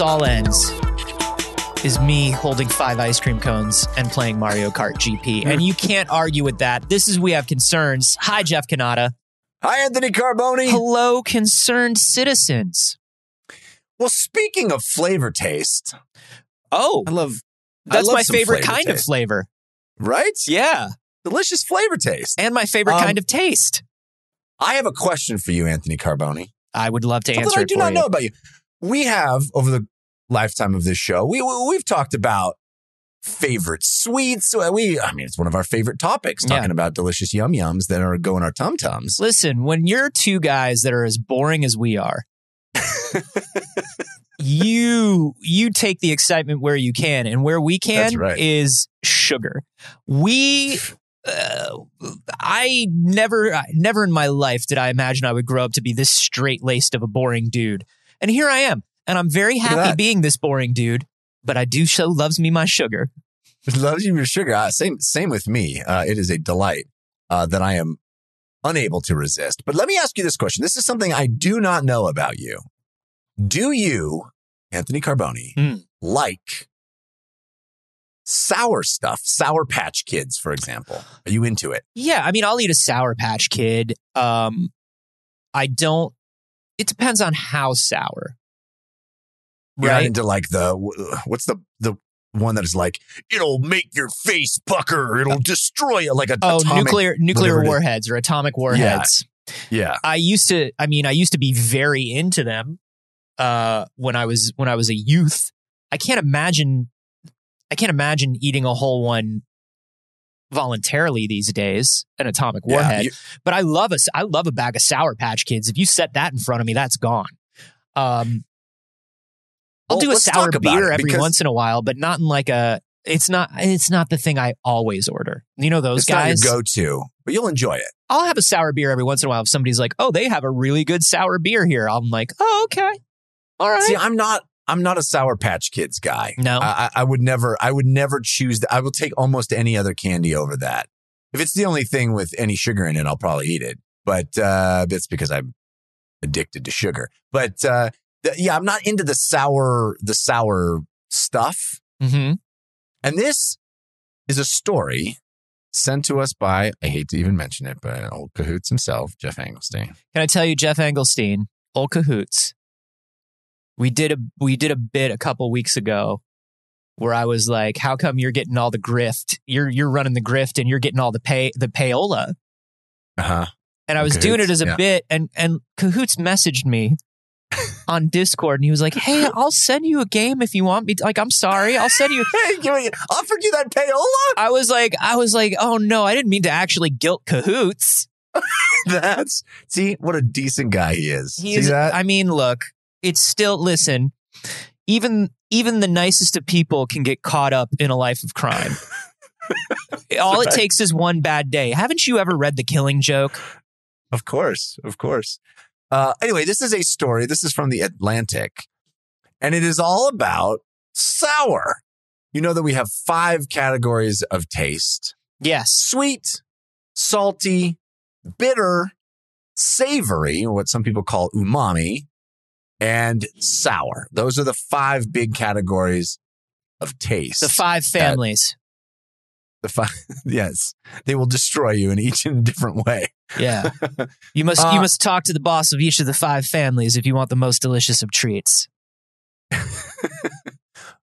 this all ends is me holding five ice cream cones and playing Mario Kart GP. And you can't argue with that. This is We Have Concerns. Hi, Jeff Cannata. Hi, Anthony Carboni. Hello, concerned citizens. Well, speaking of flavor taste, Oh, I love I that's love my favorite kind of flavor. right? Yeah. Delicious flavor taste. And my favorite Um, kind of taste. I have a question for you, Anthony Carboni. I would love to Something answer I do not you. know about you. We have over the lifetime of this show, we we- we've talked about favorite sweets. We, I mean, it's one of our favorite topics. Yeah. Talking about delicious yum yums that are going our tum tums. Listen, when you're two guys that are as boring as we are, you you take the excitement where you can, and where we can right. is sugar. We. Uh, I never, never in my life did I imagine I would grow up to be this straight laced of a boring dude, and here I am, and I'm very happy being this boring dude. But I do so loves me my sugar. Loves you your sugar. Uh, same same with me. Uh, it is a delight uh, that I am unable to resist. But let me ask you this question. This is something I do not know about you. Do you, Anthony Carboni, Hmm. like sour stuff? Sour Patch Kids, for example. Are you into it? Yeah, I mean, I'll eat a Sour Patch Kid. Um, I don't. It depends on how sour. You're not Right. into like the what's the the one that is like it'll make your face pucker. It'll destroy it like a Oh, atomic- nuclear nuclear whatever it is. warheads or atomic warheads. Yeah. I used to. I mean, I used to be very into them uh, when I was when I was a youth. I can't imagine. I can't imagine eating a whole one voluntarily these days. An atomic Yeah, warhead. you- but I love a I love a bag of Sour Patch Kids. If you set that in front of me, that's gone. Um, I'll Well, do a sour beer every because- once in a while, but not in like a. It's not. It's not the thing I always order. You know those it's guys. go-to, but you'll enjoy it. I'll have a sour beer every once in a while. If somebody's like, "Oh, they have a really good sour beer here," I'm like, "Oh, okay, all right." See, I'm not. I'm not a Sour Patch Kids guy. No. I, I- would never. I would never choose. I will take almost any other candy over that. If it's the only thing with any sugar in it, I'll probably eat it. But uh, that's because I'm addicted to sugar. But uh, the, yeah, I'm not into the sour. The sour stuff. hmm And this is a story sent to us by. I hate to even mention it, but old cahoots himself, Geoff Engelstein. Can I tell you, Geoff Engelstein, old cahoots? We did a we did a bit a couple weeks ago where I was like, "How come you're getting all the grift? You're you're running the grift and you're getting all the pay the payola." Uh huh. And I was doing it as a yeah. bit, and and Cahoots messaged me on Discord, and he was like, "Hey, I'll send you a game if you want me." To. Like, I'm sorry, I'll send you. Hey, give me, offered you that payola. I was like, I was like, oh no, I didn't mean to actually guilt Cahoots. That's see what a decent guy he is. He see is, that? I mean, look, it's still listen. Even even the nicest of people can get caught up in a life of crime. All it takes is one bad day. Haven't you ever read The Killing Joke? Of course, of course. Uh, anyway, this is a story. This is from the Atlantic, and it is all about sour. You know that we have five categories of taste: Yes. sweet, salty, bitter, savory, what some people call umami, and sour. Those are the five big categories of taste. The five families. The five, yes, they will destroy you in each in a different way. Yeah. You must Uh, you must talk to the boss of each of the five families if you want the most delicious of treats.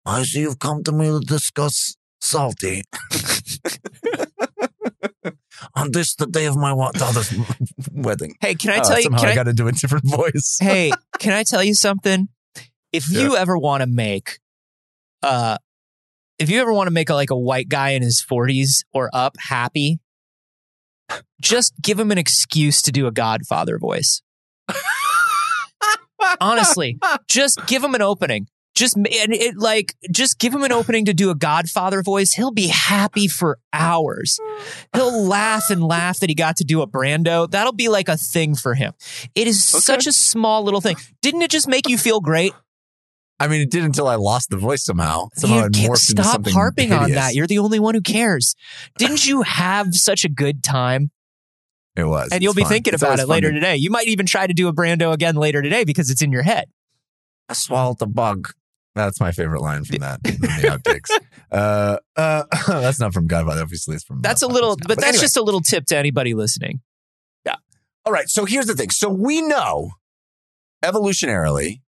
I see you've come to me to discuss salty. On this, the day of my daughter's wedding. Hey, can I Oh, tell you somehow can I, I, got to do a different voice. hey, can I tell you something? If you ever want to make, uh, if you ever want to make a, like a white guy in his forties or up happy, just give him an excuse to do a Godfather voice. Honestly, just give him an opening. Just and it like just give him an opening to do a Godfather voice. He'll be happy for hours. He'll laugh and laugh that he got to do a Brando. That'll be like a thing for him. It is such a small little thing. Didn't it just make you feel great? I mean, it did until I lost the voice somehow. Somehow You can't stop harping on that. You're the only one who cares. Didn't you have such a good time? It was. And you'll It's be fun. thinking It's about it later to- today. You might even try to do a Brando again later today because it's in your head. I swallowed the bug. That's my favorite line from that. from the outtakes. Uh, uh, that's not from Godfather. Obviously, it's from. That's a little, Now. but that's anyway. just a little tip to anybody listening. Yeah. All right. So here's the thing. So we know evolutionarily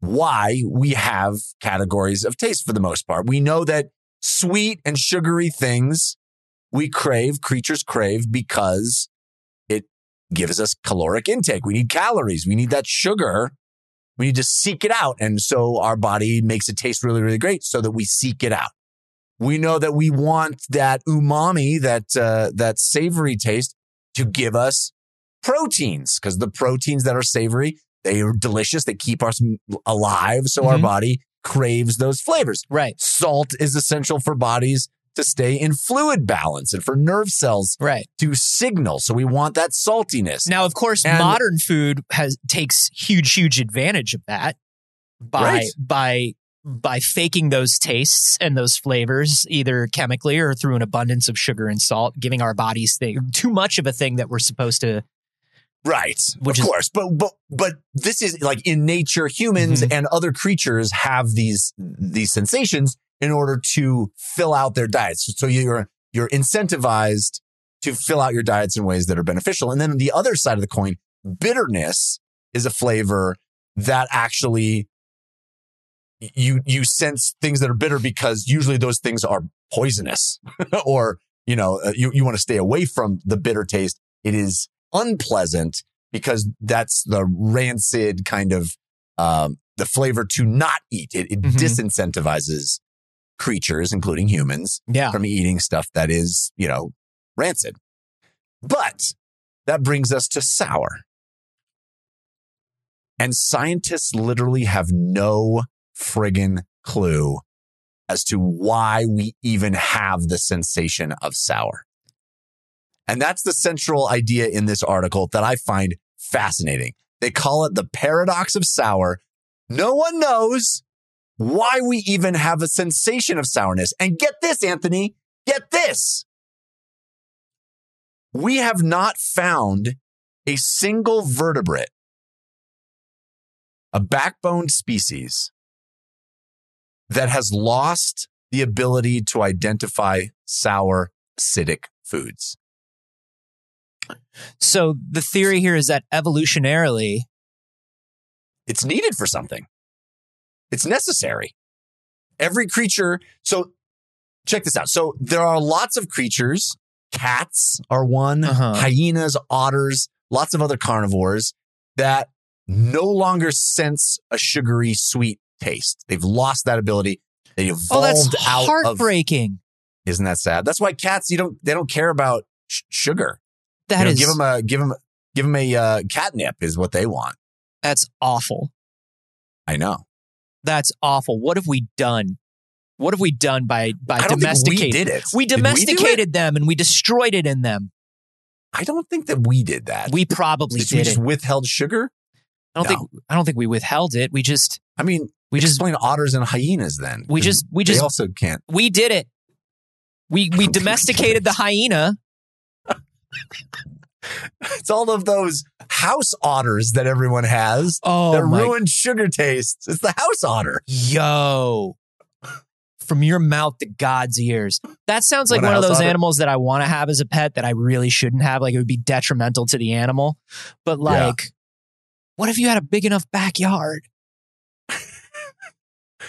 why we have categories of taste for the most part. We know that sweet and sugary things we crave, creatures crave because it gives us caloric intake. We need calories. We need that sugar. We need to seek it out. And so our body makes it taste really, really great so that we seek it out. We know that we want that umami, that, uh, that savory taste to give us proteins because the proteins that are savory, they are delicious. They keep us alive. So our Mhm. body craves those flavors. Right. Salt is essential for bodies to stay in fluid balance and for nerve cells Right. to signal. So we want that saltiness. Now, of course, And- modern food has takes huge, huge advantage of that by Right. by by faking those tastes and those flavors, either chemically or through an abundance of sugar and salt, giving our bodies thing, too much of a thing that we're supposed to. Right. Which of is- course. But but but this is like in nature, humans Mhm. and other creatures have these these sensations in order to fill out their diets. So you're you're incentivized to fill out your diets in ways that are beneficial. And then the other side of the coin, bitterness is a flavor that actually you you sense things that are bitter because usually those things are poisonous or you know uh, you you want to stay away from the bitter taste it is unpleasant because that's the rancid kind of um, the flavor to not eat it, it Mhm. disincentivizes creatures including humans Yeah. from eating stuff that is you know rancid but that brings us to sour and scientists literally have no friggin' clue as to why we even have the sensation of sour. And that's the central idea in this article that I find fascinating. They call it the paradox of sour. No one knows why we even have a sensation of sourness. And get this, Anthony, get this. We have not found a single vertebrate, a backbone species that has lost the ability to identify sour acidic foods. So the theory here is that evolutionarily, It's needed for something. It's necessary. Every creature. So check this out. So there are lots of creatures. Cats are one, Uh-huh. hyenas, otters, lots of other carnivores that no longer sense a sugary sweet taste. They've lost that ability. They evolved oh, that's out of heartbreaking. Isn't that sad? That's why cats you don't they don't care about sh- sugar. That you know, is give them a give them give them a uh, catnip is what they want. that's awful. I know. That's awful. What have we done? What have we done by by we domesticating? did it. We Did it? domesticated them and we destroyed it in them. I don't think that we did that. We probably Did we just it. withheld sugar? I don't think I don't think we withheld it. We just I mean, we just explain otters and hyenas then. we just we just also can't. we did it. We we domesticated the hyena. It's all of those house otters that everyone has Oh that my ruined sugar tastes. It's the house otter. yo. From your mouth to God's ears. That sounds like one of those animals that I want to have as a pet that I really shouldn't have. Like it would be detrimental to the animal. But Yeah. like, what if you had a big enough backyard?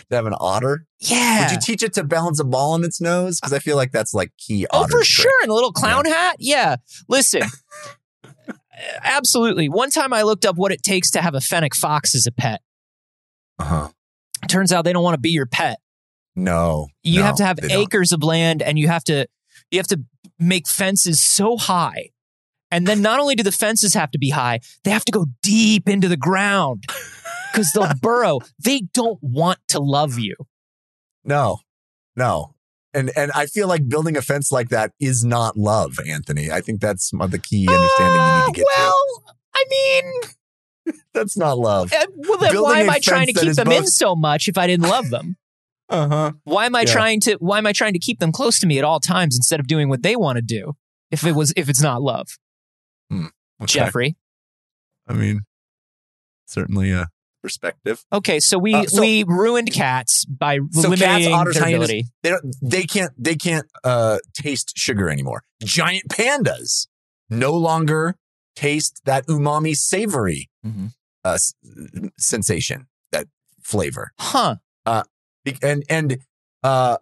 To have an otter. Yeah. Would you teach it to balance a ball on its nose? Because I feel like that's like key. Oh, for trick. sure. And a little clown hat. Yeah. Listen, absolutely. One time I looked up what it takes to have a fennec fox as a pet. Uh-huh. Turns out they don't want to be your pet. No. You no, have to have they don't. acres of land and you have to you have to make fences so high. And then not only do the fences have to be high, they have to go deep into the ground because they'll burrow. They don't want to love you. No, no. And and I feel like building a fence like that is not love, Anthony. I think that's the key understanding you need to get Uh, well, I mean. That's not love. uh, well, then Building why am I trying to keep them in so much if I didn't love them? Uh-huh. Why am I Yeah. trying to why am I trying to keep them close to me at all times instead of doing what they want to do? If it was if it's not love, Okay. Jeffrey. I mean, certainly a perspective. Okay, so we Uh, so- we ruined cats by So cats, otters, their hyenas, ability. they don't, they can't they can't uh, taste sugar anymore. Giant pandas no longer taste that umami savory Mhm. uh, sensation, that flavor. Huh. Be- And and uh,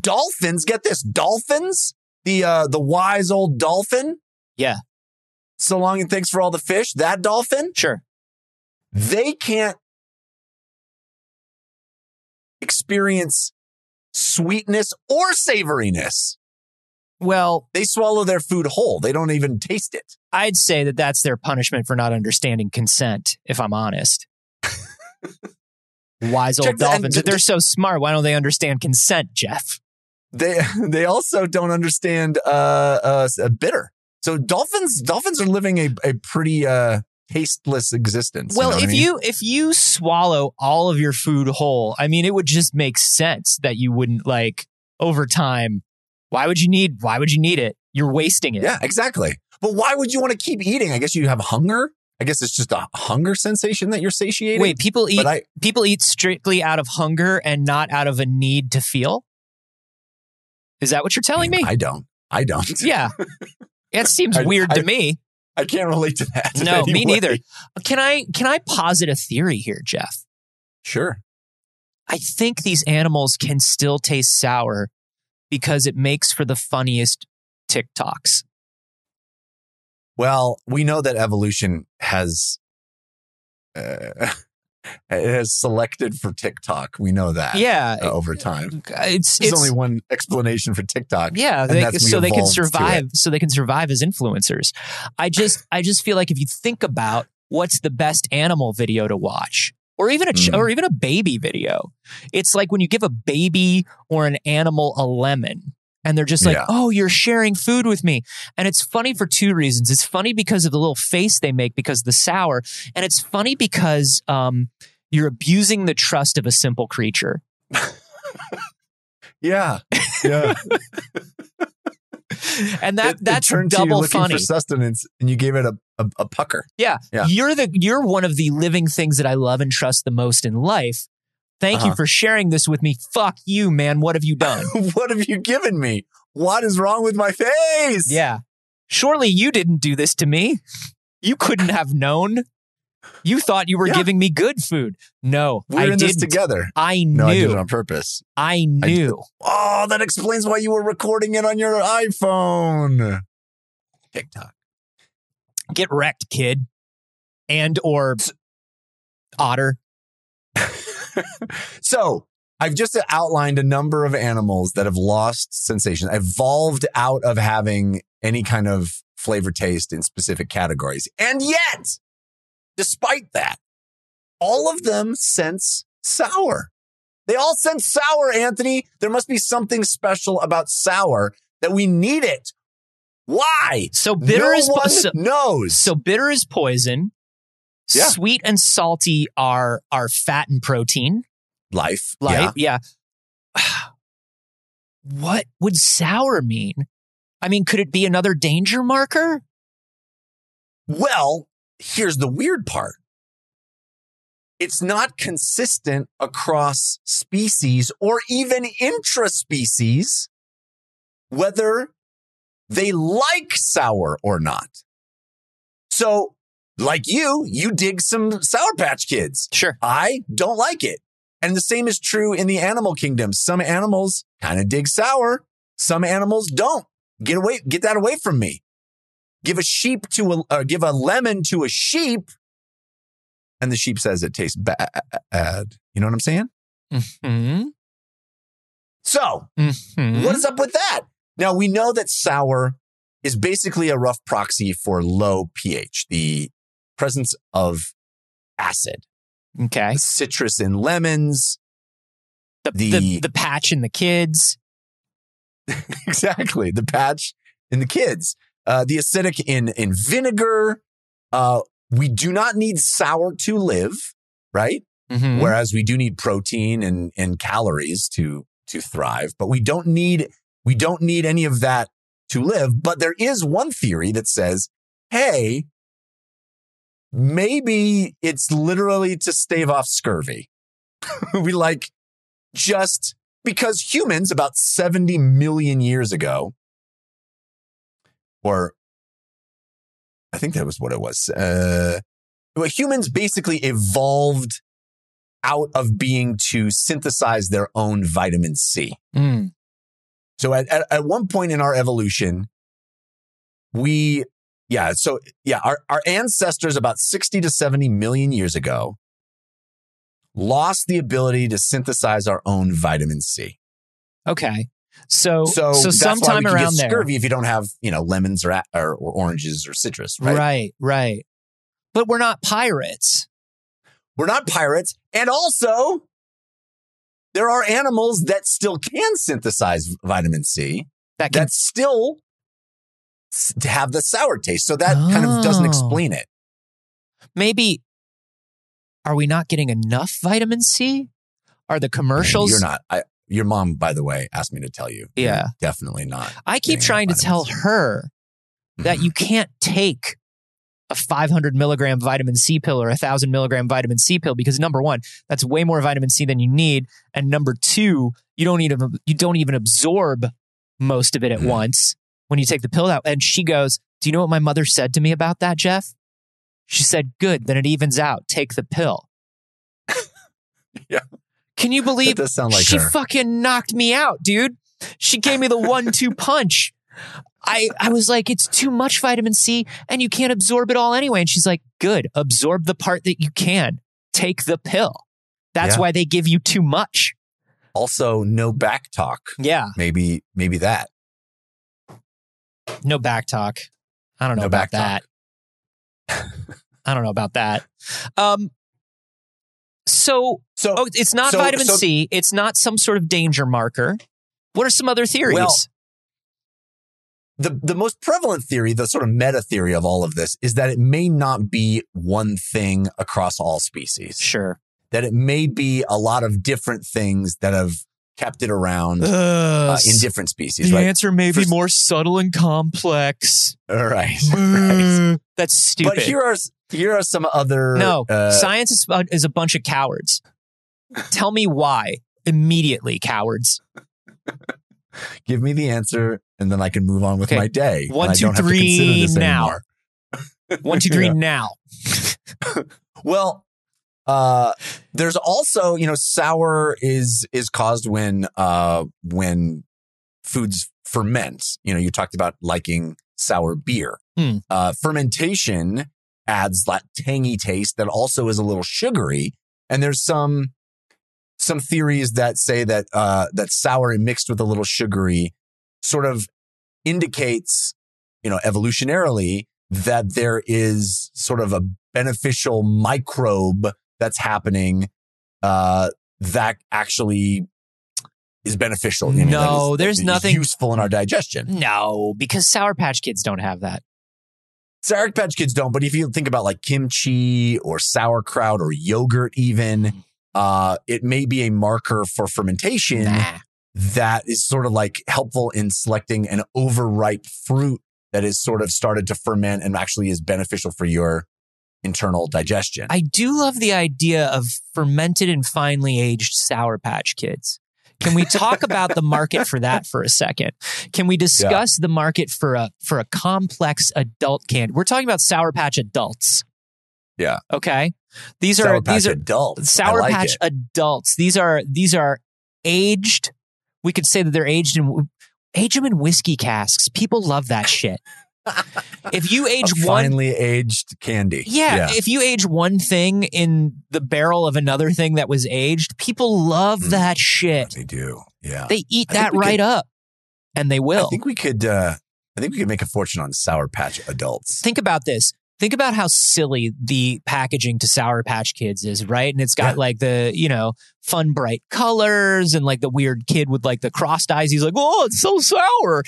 dolphins, get this, dolphins, the uh, the wise old dolphin. Yeah. So long and thanks for all the fish. That dolphin, Sure. they can't experience sweetness or savoriness. Well, They swallow their food whole. They don't even taste it. I'd say that that's their punishment for not understanding consent, if I'm honest. Wise old Check dolphins. The- they're so smart, why don't they understand consent, Jeff? They they also don't understand uh, uh, bitter. So dolphins dolphins are living a, a pretty uh, tasteless existence. Well, know if I mean? you if you swallow all of your food whole, I mean, it would just make sense that you wouldn't like over time. Why would you need? Why would you need it? You're wasting it. yeah, exactly. But why would you want to keep eating? I guess you have hunger. I guess it's just a hunger sensation that you're satiating. Wait, people eat I people eat strictly out of hunger and not out of a need to feel. Is that what you're telling me? I don't. I don't. yeah, it seems I- weird to me. I can't relate to that. No, me way. neither. Can I can I posit a theory here, Jeff? Sure. I think these animals can still taste sour because it makes for the funniest TikToks. Well, we know that evolution has uh, has selected for TikTok. We know that. Yeah, uh, over time. it's There's it's only one explanation for TikTok. yeah, and they, so they can survive. So they can survive as influencers. I just I just feel like if you think about what's the best animal video to watch. Or even a ch- Mm. or even a baby video. It's like when you give a baby or an animal a lemon and they're just like, Yeah. "Oh, you're sharing food with me." And it's funny for two reasons. It's funny because of the little face they make because of the sour, and it's funny because um, you're abusing the trust of a simple creature. Yeah. Yeah. And that It- it that's you double looking funny. for sustenance and you gave it a, a, a pucker. Yeah. Yeah. You're the you're one of the living things that I love and trust the most in life. Thank you Uh-huh. for sharing this with me. Fuck you, man. What have you done? what have you given me? What is wrong with my face? yeah. Surely you didn't do this to me. You couldn't have known. You thought you were Yeah. giving me good food. No, We're I in this didn't. together. I No, I did it on purpose. I knew. Oh, that explains why you were recording it on your iPhone. TikTok. Get wrecked, kid. And or otter. So I've just outlined a number of animals that have lost sensation, evolved out of having any kind of flavor taste in specific categories. And yet, despite that, all of them sense sour. They all sense sour, Anthony. There must be something special about sour that we need it. Why? So bitter no is one so, knows. so bitter is poison. Yeah. Sweet and salty are are fat and protein. life. Life. yeah. yeah. what would sour mean? I mean, could it be another danger marker? Well, here's the weird part. It's not consistent across species or even intraspecies whether they like sour or not. So, like you, you dig some Sour Patch Kids. Sure. I don't like it. And the same is true in the animal kingdom. Some animals kind of dig sour. Some animals don't. Get away, get that away from me. Give a sheep to a, uh, give a lemon to a sheep. And the sheep says it tastes bad. You know what I'm saying? hmm So hmm what is up with that? Now we know that sour is basically a rough proxy for low pH, the presence of acid, Okay. citrus in lemons, The, the, The- the patch in the kids. exactly. The patch in the kids. Uh, the acidic in in vinegar. Uh, we do not need sour to live right? Mhm. whereas we do need protein and and calories to to thrive but we don't need we don't need any of that to live. But there is one theory that says hey maybe it's literally to stave off scurvy. we like just because humans about 70 million years ago, or I think that was what it was. Uh, well, humans basically evolved out of being to synthesize their own vitamin C. Mm. So at, at, at one point in our evolution, we, yeah, so yeah, our, our ancestors about 60 to 70 million years ago lost the ability to synthesize our own vitamin C. Okay. So So, so that's why we sometime around get there. scurvy if you don't have, you know, lemons or, or, or oranges or citrus, right? Right, right. But we're not pirates. We're not pirates. And also, there are animals that still can synthesize vitamin C That can that still s- have the sour taste. So that kind of doesn't Oh. explain it. maybe are we not getting enough vitamin C? Are the commercials You're not. I, your mom, by the way, asked me to tell you. Yeah. definitely not. I keep trying to tell C. her that Mhm. you can't take a 500 milligram vitamin C pill or a thousand milligram vitamin C pill because number one, that's way more vitamin C than you need, and number two, you don't even you don't even absorb most of it at Mhm. once when you take the pill out. And she goes, "Do you know what my mother said to me about that, Jeff?" She said, "Good, then it evens out. Take the pill." Yeah. Can you believe That does sound like she her. fucking knocked me out, dude. She gave me the one-two punch. I I was like, it's too much vitamin C, and you can't absorb it all anyway. And she's like, good, absorb the part that you can. Take the pill. That's Yeah. why they give you too much. Also, no back talk. Yeah, Maybe, maybe that. No back talk. I don't know No about that. I don't know about that. Um. So, So, oh, it's not So- vitamin so- C. It's not some sort of danger marker. What are some other theories? Well, the, the most prevalent theory, the sort of meta theory of all of this is that it may not be one thing across all species, sure. that it may be a lot of different things that have kept it around Ugh, uh, in different species, the right? answer may be First- more subtle and complex. All right. right. That's stupid. But here are here are some other no, uh, science is, uh, is a bunch of cowards. Tell me why immediately, cowards. give me the answer and then I can move on with Okay. my day. One, two, don't have to three, now. One, two, three, now. Well, uh, there's also, you know, sour is is caused when uh when foods ferment. You know, you talked about liking sour beer. Hmm. Uh, fermentation adds that tangy taste that also is a little sugary. And there's some some theories that say that uh that sour mixed with a little sugary sort of indicates, you know, evolutionarily that there is sort of a beneficial microbe that's happening uh, that actually is beneficial. you know, No, is- there's nothing- useful in our digestion. No, because Sour Patch Kids don't have that. Sour Patch Kids don't, but if you think about like kimchi or sauerkraut or yogurt, even, uh, it may be a marker for fermentation Nah. that is sort of like helpful in selecting an overripe fruit that is sort of started to ferment and actually is beneficial for your internal digestion. I do love the idea of fermented and finely aged Sour Patch Kids. Can we talk about the market for that for a second? Can we discuss the market for a for a complex adult candy? We're talking about Sour Patch adults. Yeah. Okay. These are Sour Patch these are adults. Sour like Patch it. adults. These are these are aged. We could say that they're aged in age them in whiskey casks. People love that shit. If you age one finely aged candy. yeah, if you age one thing in the barrel of another thing that was aged, people love Mm. that shit. they do. Yeah. They eat that right could- up. And they will. I think we could. uh I think we could make a fortune on Sour Patch adults. Think about this. Think about how silly the packaging to Sour Patch Kids is, right? And it's got Yeah. like the, you know, fun, bright colors and like the weird kid with like the crossed eyes. He's like, oh, it's so sour.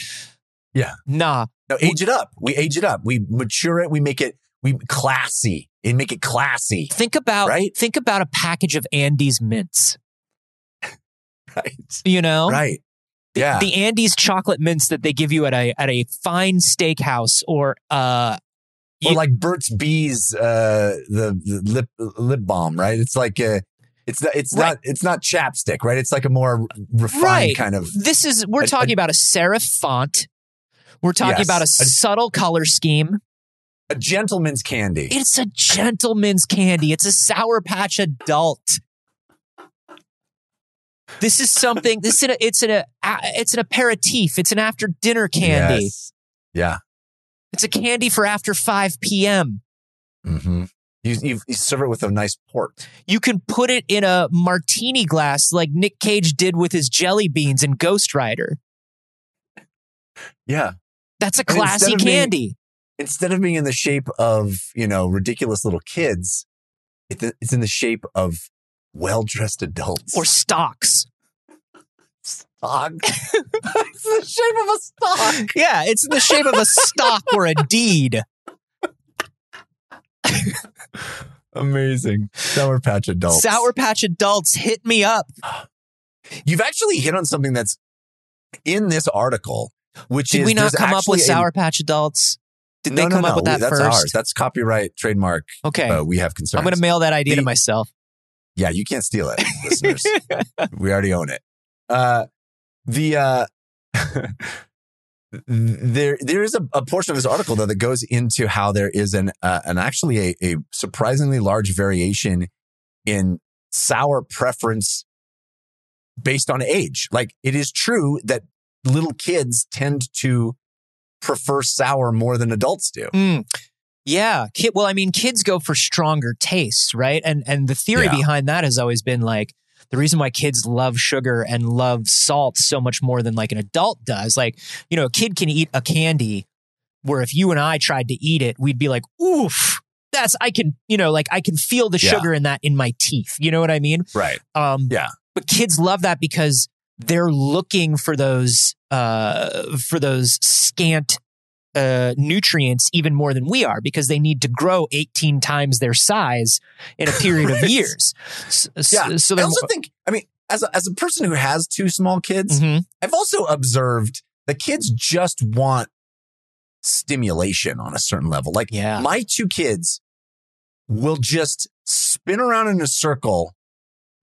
Yeah. Nah. No, age it up. We age it up. We mature it. We make it. We classy and make it classy. Think about, Right? think about a package of Andes mints, Right. you know? Right. Yeah. The Andes chocolate mints that they give you at a at a fine steakhouse or uh or like Burt's Bees, uh, the, the lip lip balm, right? It's like a, it's not, it's Right. not, it's not chapstick, right? It's like a more refined Right. kind of. This is we're A- talking a- about a serif font. We're talking Yes. about a, A- subtle color scheme. A gentleman's candy. It's a gentleman's candy. It's a Sour Patch Adult. This is something. This is a, it's an a, it's an aperitif. It's an after dinner candy. Yes. Yeah. It's a candy for after five p.m. Mm-hmm. You, you, you serve it with a nice port. You can put it in a martini glass like Nick Cage did with his jelly beans in Ghost Rider. Yeah. That's a And instead classy being- candy. Instead of being in the shape of, you know, ridiculous little kids, it's in the shape of well dressed adults. or stocks. stock. it's the shape of a stock. Yeah, it's in the shape of a stock or a deed. Amazing. Sour Patch Adults. Sour Patch Adults hit me up. You've actually hit on something that's in this article, which Did is we not come up with a- Sour Patch Adults? Did No, they no, come up with that That's first? ours. That's copyright, trademark. okay. Uh, we have concerns. I'm going to mail that idea to myself. Yeah, you can't steal it, listeners. we already own it. Uh, the uh, there there is a, a portion of this article though that goes into how there is an uh, an actually a, a surprisingly large variation in sour preference based on age. Like it is true that little kids tend to prefer sour more than adults do. Mm. Yeah, kid. Well, I mean, kids go for stronger tastes, right? And and the theory Yeah. behind that has always been like the reason why kids love sugar and love salt so much more than like an adult does. Like, you know, a kid can eat a candy where if you and I tried to eat it, we'd be like, oof. That's I can, you know, like I can feel the Yeah. sugar in that in my teeth. You know what I mean? Right. Um, Yeah. But kids love that because they're looking for those uh, for those scant uh, nutrients even more than we are because they need to grow 18 times their size in a period of years. S- s- Yeah. So I also think, I mean, as a, as a person who has two small kids, Mhm. I've also observed the kids just want stimulation on a certain level. Like Yeah. my two kids will just spin around in a circle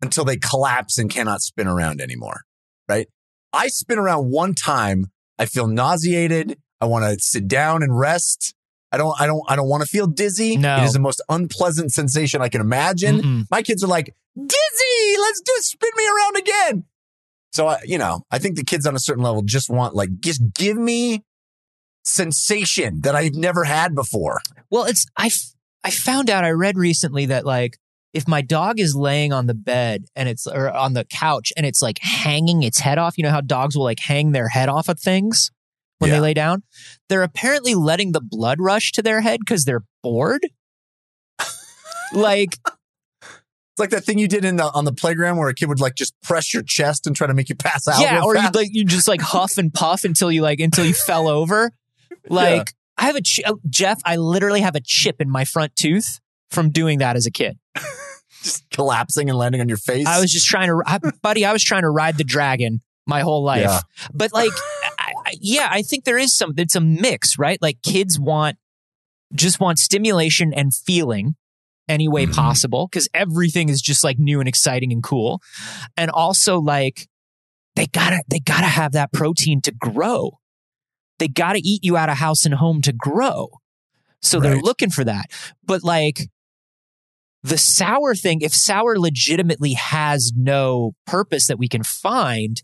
until they collapse and cannot spin around anymore. Right. I spin around one time. I feel nauseated. I want to sit down and rest. I don't, I don't, I don't want to feel dizzy. No. It is the most unpleasant sensation I can imagine. Mm-mm. My kids are like, dizzy, let's do spin me around again. So, I, you know, I think the kids on a certain level just want like, just give me sensation that I've never had before. Well, it's I I found out I read recently that like if my dog is laying on the bed and it's or on the couch and it's like hanging its head off, you know how dogs will like hang their head off of things when they lay down? They're apparently letting the blood rush to their head cuz they're bored. like It's like that thing you did in the, on the playground where a kid would like just press your chest and try to make you pass out. yeah, or you like you just like huff and puff until you like until you fell over. Like I have a chi- oh, Jeff, I literally have a chip in my front tooth from doing that as a kid. Just collapsing and landing on your face. I was just trying to, I, buddy, I was trying to ride the dragon my whole life. Yeah. But like, I, I, yeah, I think there is some, it's a mix, right? Like kids want, just want stimulation and feeling any way Mhm. possible because everything is just like new and exciting and cool. And also like, they gotta, they gotta have that protein to grow. They gotta eat you out of house and home to grow. So they're looking for that. But like, the sour thing, if sour legitimately has no purpose that we can find,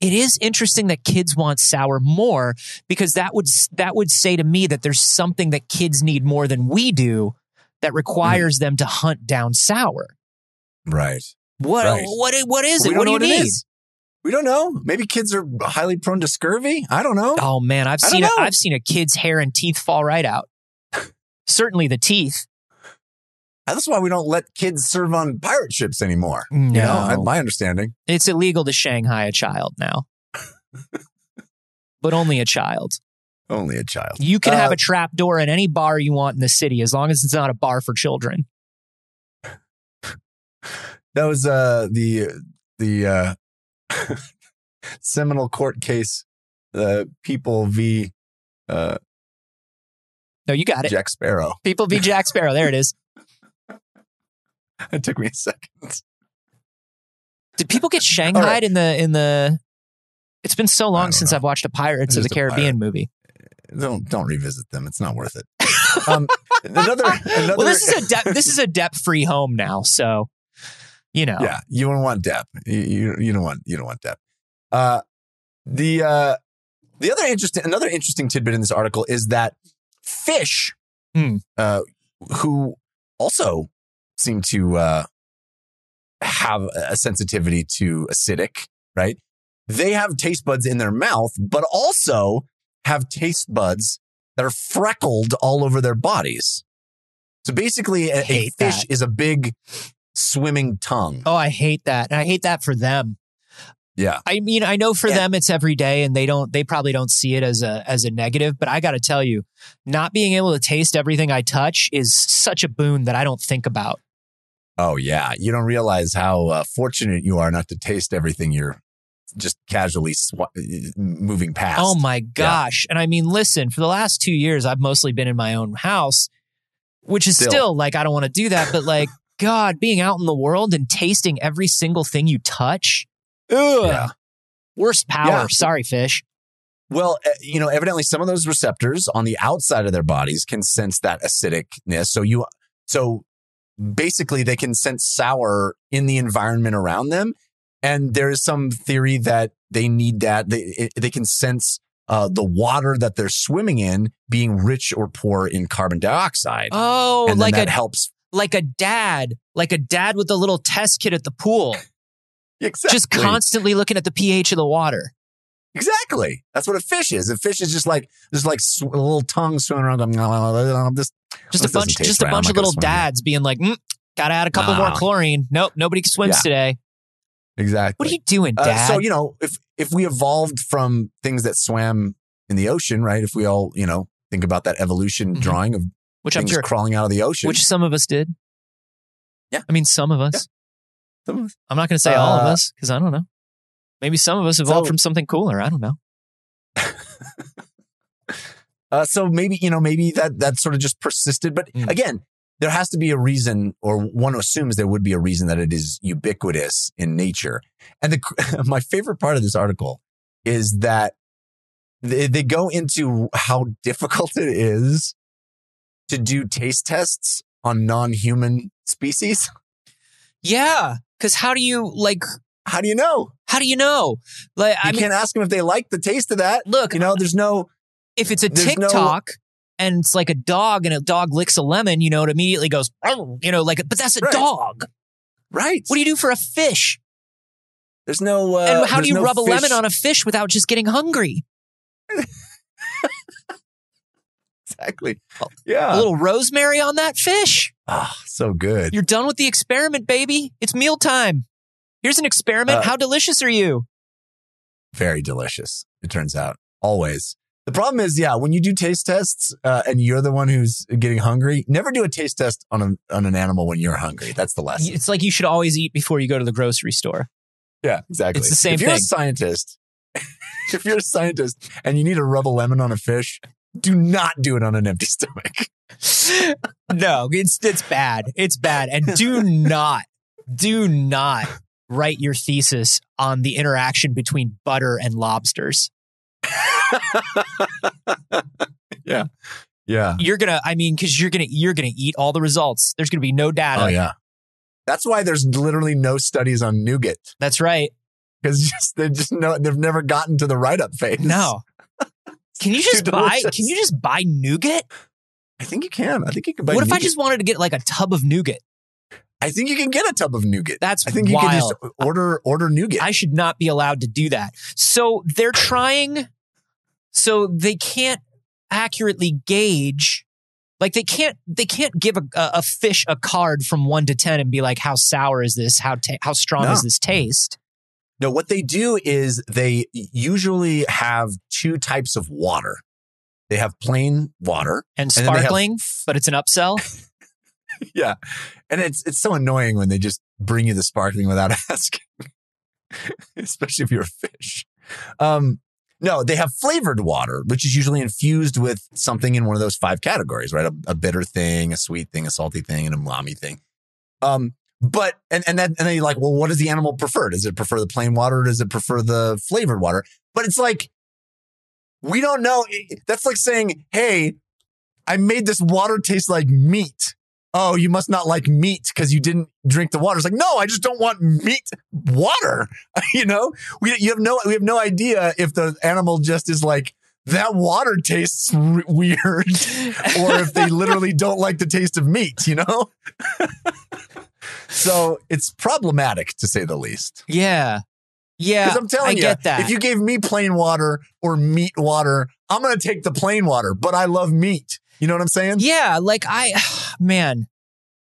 it is interesting that kids want sour more because that would that would say to me that there's something that kids need more than we do that mm-hmm. requires them to hunt down sour. right. What Right. what what is it? What do you it need? We don't know. Maybe kids are highly prone to scurvy. I don't know. Oh man, I've I seen a. I've seen a kid's hair and teeth fall right out. Certainly the teeth. That's why we don't let kids serve on pirate ships anymore. No, You know, my understanding. it's illegal to Shanghai a child now, but only a child. Only a child. You can have Uh, a trap door in any bar you want in the city as long as it's not a bar for children. That was uh, the the uh, seminal court case, the People v. Uh, No, you got it. Jack Sparrow. People be Jack Sparrow. There it is. It took me a second. Did people get shanghaied in the in the? It's been so long since know. I've watched a Pirates of the Caribbean movie. Don't don't revisit them. It's not worth it. Um, another another. Well, this is a de- this is a debt free home now, so you know. yeah. You don't want depth. You, you you don't want you don't want depth. Uh, the uh, the other interesting another interesting tidbit in this article is that fish, Hmm. uh, who also seem to uh, have a sensitivity to acidic, right? They have taste buds in their mouth, but also have taste buds that are freckled all over their bodies. So basically, a, a fish that. is a big swimming tongue. Oh, I hate that, and I hate that for them. Yeah. I mean, I know for Yeah. them it's every day, and they don't. They probably don't see it as a as a negative. But I got to tell you, not being able to taste everything I touch is such a boon that I don't think about. Oh yeah, you don't realize how uh, fortunate you are not to taste everything you're just casually sw- moving past. Oh my gosh! And I mean, listen, for the last two years, I've mostly been in my own house, which is Still. still, like I don't want to do that, but like God, being out in the world and tasting every single thing you touch, ugh, Yeah. worst power. Yeah. Sorry, fish. Well, uh, you know, evidently some of those receptors on the outside of their bodies can sense that acidicness. So you, so basically they can sense sour in the environment around them. And there is some theory that they need that. They, they can sense uh, the water that they're swimming in being rich or poor in carbon dioxide. Oh, and like that a helps. like a dad, like a dad with a little test kit at the pool, Exactly. just constantly looking at the pH of the water. Exactly. That's what a fish is. A fish is just like just like sw- a little tongue swimming around. Going, "Oh, this Just a bunch, just a bunch of little dads being like, mm, "Got to add a couple more chlorine." Nope, nobody swims Yeah. today. exactly. What are you doing, Uh, Dad? so you know, if if we evolved from things that swam in the ocean, right? If we all you know think about that evolution Mhm. drawing of which I'm things sure, crawling out of the ocean, which some of us did. Yeah. I mean, some of us. Yeah. Some of us- I'm not going to say all of Uh, us because I don't know. Maybe some of us evolved So- from something cooler. I don't know. Uh, so maybe you know maybe that that sort of just persisted. But Mm. again, there has to be a reason, or one assumes there would be a reason that it is ubiquitous in nature. And the my favorite part of this article is that they, they go into how difficult it is to do taste tests on non-human species. Yeah, because how do you like? How do you know? How do you know? Like, You I mean, can't ask them if they like the taste of that. look, You know, there's no if it's a there's no- TikTok and it's like a dog and a dog licks a lemon, you know, it immediately goes, "Oh," you know, like, but that's a Right. dog. right. What do you do for a fish? There's no. Uh, and how do you no rub a lemon on a fish without just getting hungry? Exactly. Yeah. A little rosemary on that fish. Ah, so good. You're done with the experiment, baby. It's mealtime. Here's an experiment. Uh, How delicious are you? Very delicious. It turns out always. The problem is, yeah, when you do taste tests uh, and you're the one who's getting hungry, never do a taste test on a, on an animal when you're hungry. That's the lesson. It's like you should always eat before you go to the grocery store. Yeah, exactly. It's the same thing. if you're a scientist, if you're a scientist and you need to rub a lemon on a fish, do not do it on an empty stomach. no, it's it's bad. It's bad. And do not, do not write your thesis on the interaction between butter and lobsters. yeah. Yeah. You're gonna, I mean, because you're gonna you're gonna eat all the results. There's gonna be no data. Oh, yeah. That's why there's literally no studies on nougat That's right. because just they just no they've never gotten to the write up phase. No. Can you just buy? Can you just buy nougat? I think you can. I think you can buy. what if I just wanted to get like a tub of nougat? I think you can get a tub of nougat. That's I think you can just order order nougat. I should not be allowed to do that. So they're trying, so they can't accurately gauge. Like they can't, they can't give a, a, fish a card from one to ten and be like, "How sour is this? How ta- how strong No. is this taste?" no, what they do is they usually have two types of water. They have plain water, And And have- sparkling, but it's an upsell. yeah, and it's it's so annoying when they just bring you the sparkling without asking, especially if you're a fish. Um, No, they have flavored water, which is usually infused with something in one of those five categories, right? A, a bitter thing, a sweet thing, a salty thing, and a umami thing. Um, but and and then and then you're like, well, what does the animal prefer? Does it prefer the plain water? Or does it prefer the flavored water? But it's like we don't know. That's like saying, hey, I made this water taste like meat. Oh, you must not like meat because you didn't drink the water. It's like, no, I just don't want meat water. you know, we you have no we have no idea if the animal just is like that water tastes r- weird, or if they literally don't like the taste of meat. You know, so it's problematic to say the least. Yeah. Yeah. Because I'm telling I you, get that. if you gave me plain water or meat water, I'm going to take the plain water, but I love meat. You know what I'm saying? Yeah, like I, man,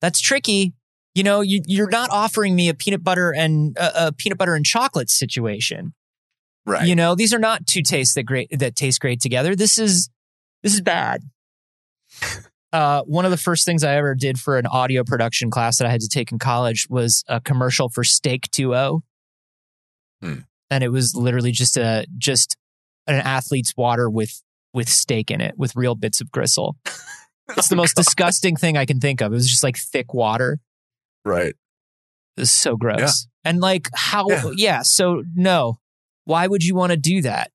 that's tricky. You know, you, you're not offering me a peanut butter and uh, a peanut butter and chocolate situation. Right. You know, these are not two tastes that great that taste great together. This is this is bad. Uh, one of the first things I ever did for an audio production class that I had to take in college was a commercial for Steak 2O. Hmm. And it was literally just a just an athlete's water with with steak in it with real bits of gristle. It's the most disgusting thing I can think of. It was just like thick water. right. It was so gross. And like how Yeah. yeah, so no. Why would you want to do that?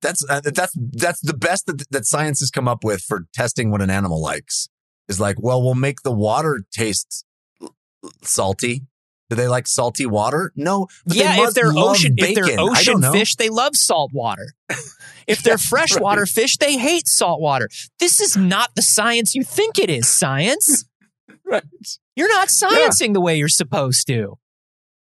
That's uh, that's that's the best that, that science has come up with for testing what an animal likes. Is like, well, we'll make the water taste salty. Do they like salty water? No. Yeah, they if they're ocean if they're ocean fish, they love salt water. If they're freshwater right. fish, they hate salt water. This is not the science you think it is, science. Right. You're not sciencing the way you're supposed to.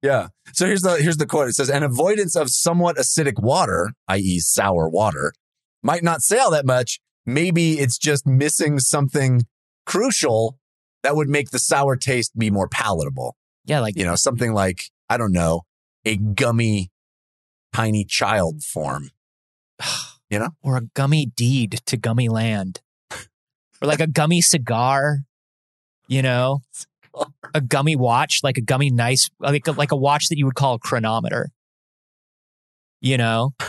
Yeah. So here's the here's the quote. It says an avoidance of somewhat acidic water, i.e., sour water, might not say all that much. Maybe it's just missing something crucial that would make the sour taste be more palatable. Yeah, like You know, something like I don't know, a gummy, tiny child form. You know, or a gummy deed to gummy land. Or like a gummy cigar, you know? A gummy watch, like a gummy nice like a, like a watch that you would call a chronometer. You know?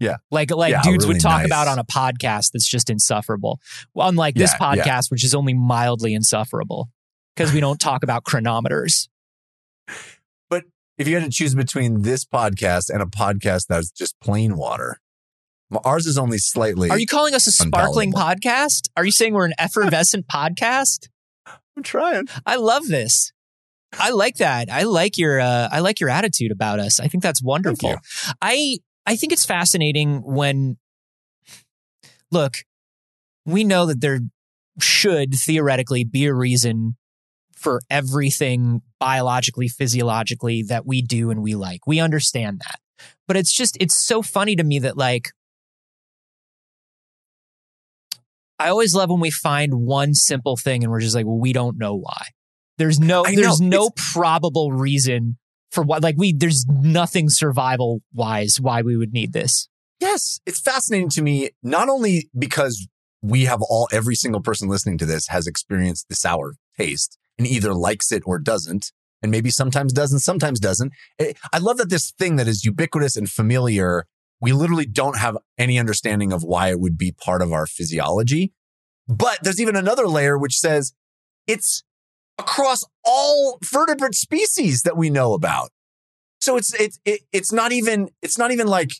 Yeah. Like like Yeah, dudes really would talk nice. about on a podcast that's just insufferable. Well, unlike this Yeah, yeah. podcast, which is only mildly insufferable because we don't talk about chronometers. If you had to choose between this podcast and a podcast that's just plain water, ours is only slightly. Are you calling us a sparkling Unpalatable. podcast? Are you saying we're an effervescent podcast? I'm trying. I love this. I like that. I like your uh, I like your attitude about us. I think that's wonderful. I I think it's fascinating when look, we know that there should theoretically be a reason for everything biologically, physiologically that we do and we like. We understand that. But it's just it's so funny to me that like I always love when we find one simple thing and we're just like, well, we don't know why. There's no I there's know. no probable reason for what like we there's nothing survival wise why we would need this. Yes, it's fascinating to me, not only because we have all, every single person listening to this has experienced the sour taste and either likes it or doesn't, and maybe sometimes doesn't, sometimes doesn't. Eh, I love that this thing that is ubiquitous and familiar, we literally don't have any understanding of why it would be part of our physiology. But there's even another layer which says it's across all vertebrate species that we know about. So it's it's it, it's not even it's not even like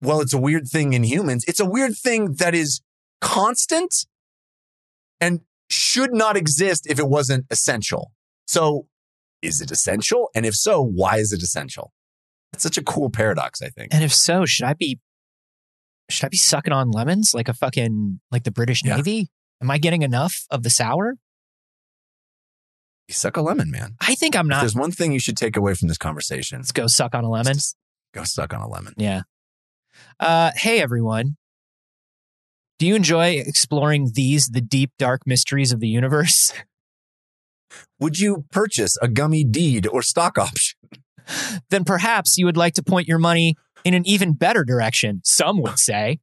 well, it's a weird thing in humans. It's a weird thing that is constant and should not exist if it wasn't essential. So, is it essential? And if so, why is it essential? It's such a cool paradox, I think. And if so, should I be should I be sucking on lemons like a fucking like the British Yeah. Navy? Am I getting enough of the sour? You suck a lemon, man. I think I'm If not. there's one thing you should take away from this conversation, Let's go suck on a lemon. go suck on a lemon. Yeah. Uh, hey, everyone. Do you enjoy exploring these, the deep, dark mysteries of the universe? Would you purchase a gummy deed or stock option? then perhaps you would like to point your money in an even better direction, some would say.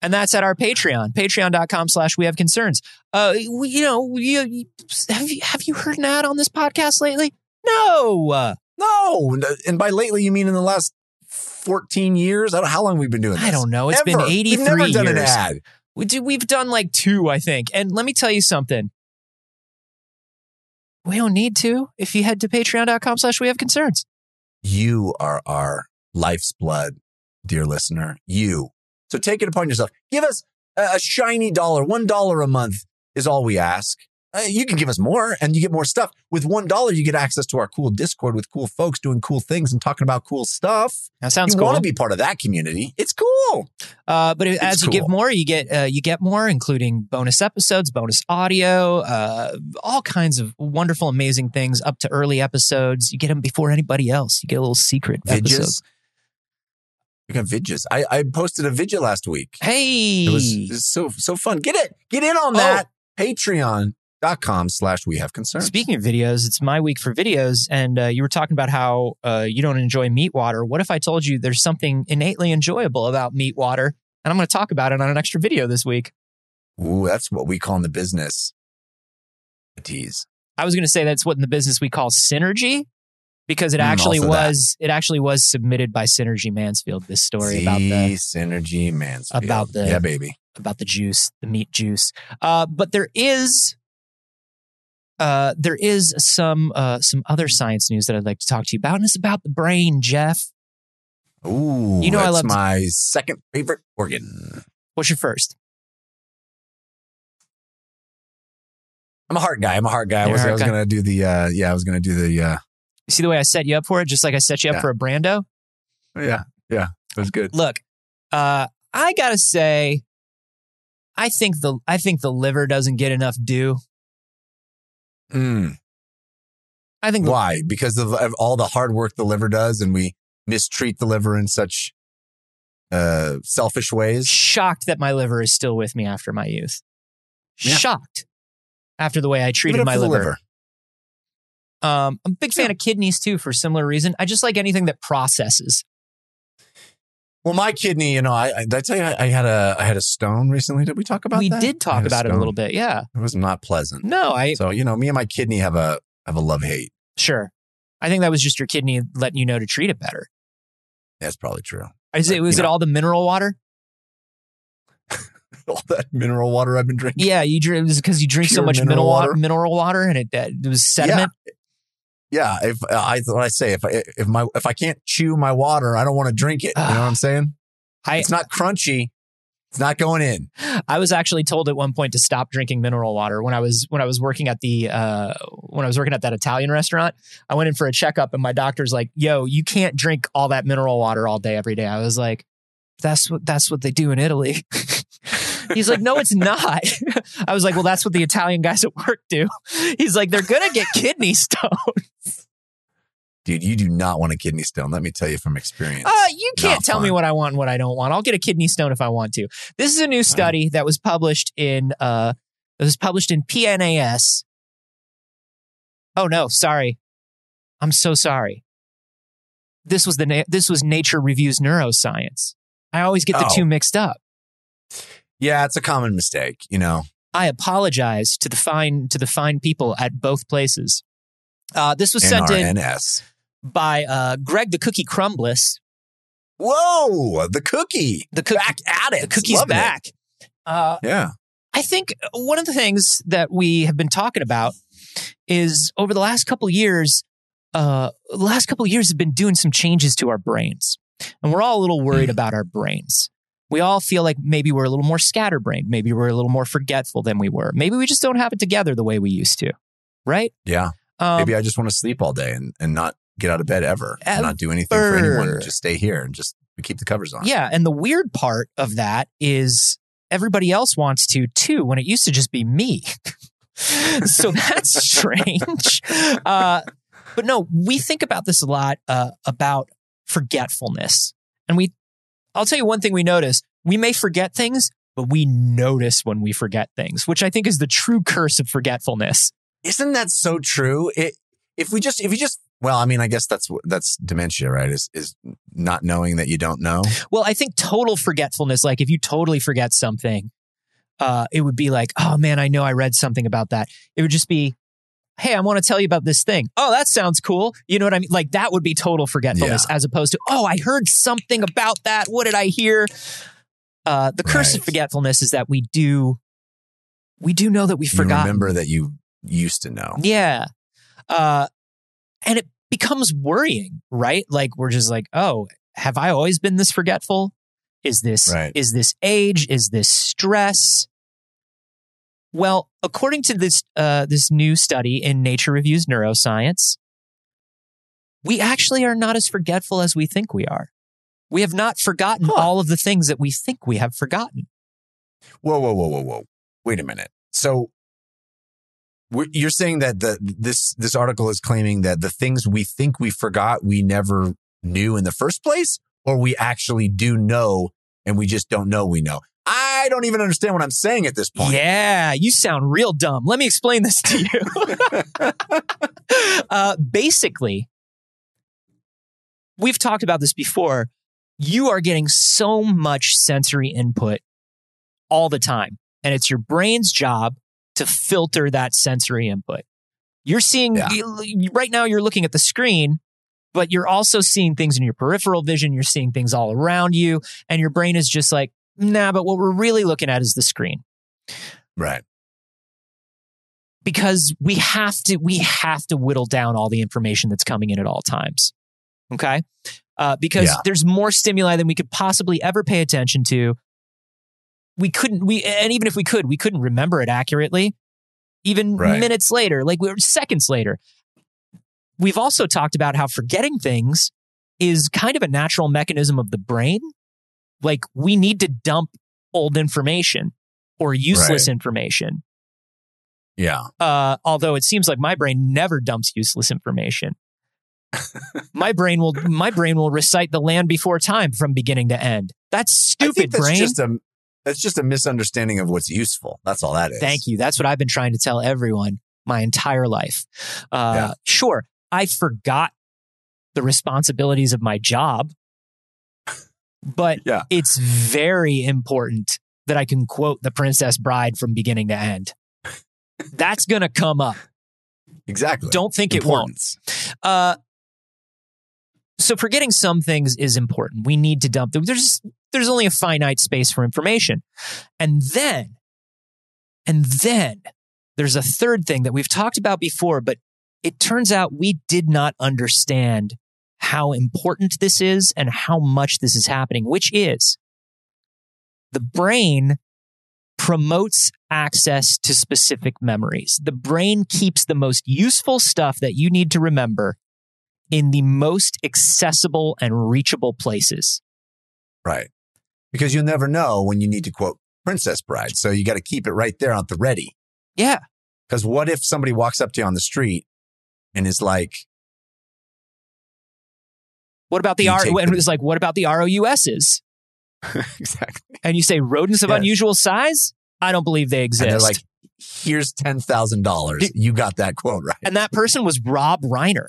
And that's at our Patreon, patreon.com slash we have concerns. Uh, we, you know, you, you- have, you, have you heard an ad on this podcast lately? No. Uh, No. And by lately, you mean in the last 14 years. I don't know how long we've been doing this. I don't know. It's been Ever. 83 We've never done an ad. We do, we've done like two, I think. And let me tell you something. We don't need to. If you head to patreon.com slash we have concerns. You are our life's blood, dear listener. You. So take it upon yourself. Give us a, a shiny dollar. One dollar a month is all we ask. Uh, you can give us more and you get more stuff. With one dollar, you get access to our cool Discord with cool folks doing cool things and talking about cool stuff. That sounds you cool. want to be part of that community. It's cool. Uh, but as It's you give more, you get uh, you get more, including bonus episodes, bonus audio, uh, all kinds of wonderful, amazing things. Up to early episodes, you get them before anybody else. You get a little secret episode. Vidges. We got vidges. I, I posted a vidget last week. Hey, It was, it was so so fun. Get it. Get in on that. Oh. That. Patreon.com slash we have concerns. Speaking of videos, it's my week for videos, and uh, you were talking about how uh, you don't enjoy meat water. What if I told you there's something innately enjoyable about meat water, and I'm going to talk about it on an extra video this week? Ooh, that's what we call in the business a tease. I was going to say that's what in the business we call synergy, because it Mm, actually also that. was it actually was submitted by Synergy Mansfield. This story See, about the synergy Mansfield. about the- yeah, baby. about the juice, the meat juice. Uh, but there is uh, there is some uh, some other science news that I'd like to talk to you about, and it's about the brain, Jeff. Ooh, You know I that's love to- my second favorite organ. What's your first? I'm a heart guy. I'm a heart guy. I was, I was gonna do the uh yeah, I was gonna do the uh You see the way I set you up for it, just like I set you up Yeah. for a Brando. yeah, yeah. It was good. Look, uh, I gotta say, I think the I think the liver doesn't get enough due. Mm. I think the Why? Because of, of all the hard work the liver does and we mistreat the liver in such uh selfish ways. shocked that my liver is still with me after my youth. Yeah. Shocked after the way I treated my the liver. Um, I'm a big fan of kidneys too for a similar reason. I just like anything that processes. Well, my kidney, you know, I, I did I tell you I, I had a I had a stone recently. Did we talk about that? we that? did talk about it a little bit. Yeah. It was not pleasant. No, I So, you know, me and my kidney have a have a love hate. sure. I think that was just your kidney letting you know to treat it better. That's probably true. Is it was you it know. all the mineral water? All that mineral water I've been drinking. Yeah, you drink because you drink so much mineral mineral water, water? mineral water, and it, it was sediment. Yeah, if uh, I what I say, if I if my if I can't chew my water, I don't want to drink it. You know what I'm saying? I It's not crunchy. It's not going in. I was actually told at one point to stop drinking mineral water when I was when I was working at the uh, when I was working at that Italian restaurant. I went in for a checkup and my doctor's like, "Yo, you can't drink all that mineral water all day every day." I was like, "That's what that's what they do in Italy." He's like, "No, it's not." I was like, "Well, that's what the Italian guys at work do." He's like, "They're gonna get kidney stones. Dude, you do not want a kidney stone. Let me tell you from experience. Uh, you can't Not tell me what I want and what I don't want. I'll get a kidney stone if I want to. This is a new study that was published in uh it was published in PNAS. Oh no, sorry. I'm so sorry. This was the na- this was Nature Reviews Neuroscience. I always get the Oh. two mixed up. Yeah, it's a common mistake. You know, I apologize to the fine to the fine people at both places. Uh, this was sent in by uh, Greg the Cookie Crumbless. Whoa, the cookie The cookie, back at it. the cookie's Loving back. Uh, Yeah. I think one of the things that we have been talking about is over the last couple years, uh, the last couple years have been doing some changes to our brains, and we're all a little worried Mm. about our brains. We all feel like maybe we're a little more scatterbrained, maybe we're a little more forgetful than we were, maybe we just don't have it together the way we used to, right? Yeah. Um, Maybe I just want to sleep all day and, and not get out of bed ever. And not do anything for anyone. Ever. Just stay here and just keep the covers on. Yeah, and the weird part of that is everybody else wants to too when it used to just be me. so that's strange. Uh, but no, we think about this a lot uh, about forgetfulness. And we I'll tell you one thing we notice. We may forget things, but we notice when we forget things, which I think is the true curse of forgetfulness. Isn't that so true? It, if we just, if you just, well, I mean, I guess that's what- that's dementia, right? Is is not knowing that you don't know. Well, I think total forgetfulness, like if you totally forget something, uh, it would be like, oh man, I know I read something about that. It would just be, hey, I want to tell you about this thing. Oh, that sounds cool. You know what I mean? Like that would be total forgetfulness as opposed to, oh, I heard something about that. What did I hear? Uh, the curse of forgetfulness is that we do, we do know that we forgot. remember that you used to know. Yeah. Uh, and it becomes worrying, right? Like we're just like, oh, have I always been this forgetful? Is this Right. is this age? Is this stress? Well, according to this uh, this new study in Nature Reviews Neuroscience, we actually are not as forgetful as we think we are. We have not forgotten Huh. all of the things that we think we have forgotten. Whoa, whoa, whoa, whoa, whoa. Wait a minute. So you're saying that the this this article is claiming that the things we think we forgot we never knew in the first place, or we actually do know and we just don't know we know. I don't even understand what I'm saying at this point. Yeah, you sound real dumb. Let me explain this to you. uh, basically, we've talked about this before. You are getting so much sensory input all the time, and it's your brain's job to filter that sensory input. You're seeing Yeah. right now, you're looking at the screen, but you're also seeing things in your peripheral vision. You're seeing things all around you, and your brain is just like, nah, but what we're really looking at is the screen. Right. because we have to we have to whittle down all the information that's coming in at all times. Okay? Uh, because Yeah. there's more stimuli than we could possibly ever pay attention to. We couldn't we and even if we could we couldn't remember it accurately. Even Right. minutes later like we were seconds later. We've also talked about how forgetting things is kind of a natural mechanism of the brain like we need to dump old information or useless information Yeah. uh, although it seems like my brain never dumps useless information. my brain will my brain will recite the land before time from beginning to end. That's I stupid, think that's brain. just a that's just a misunderstanding of what's useful. That's all that is. Thank you. That's what I've been trying to tell everyone my entire life. Uh, Yeah. Sure, I forgot the responsibilities of my job, but Yeah. it's very important that I can quote The Princess Bride from beginning to end. That's going to come up. Exactly. Don't think it won't. Uh, so forgetting some things is important. We need to dump them. There's there's only a finite space for information, and then, and then there's a third thing that we've talked about before, but it turns out we did not understand how important this is and how much this is happening, which is the brain promotes access to specific memories. The brain keeps the most useful stuff that you need to remember in the most accessible and reachable places. Right. Because you'll never know when you need to quote Princess Bride. So you got to keep it right there on the ready. Yeah. Because what if somebody walks up to you on the street and is like, What about the You R? And it's like, what about the ROUSs? exactly. And you say rodents of Yes. unusual size? I don't believe they exist. And they're like, here's $10,000. You got that quote right. and that person was Rob Reiner.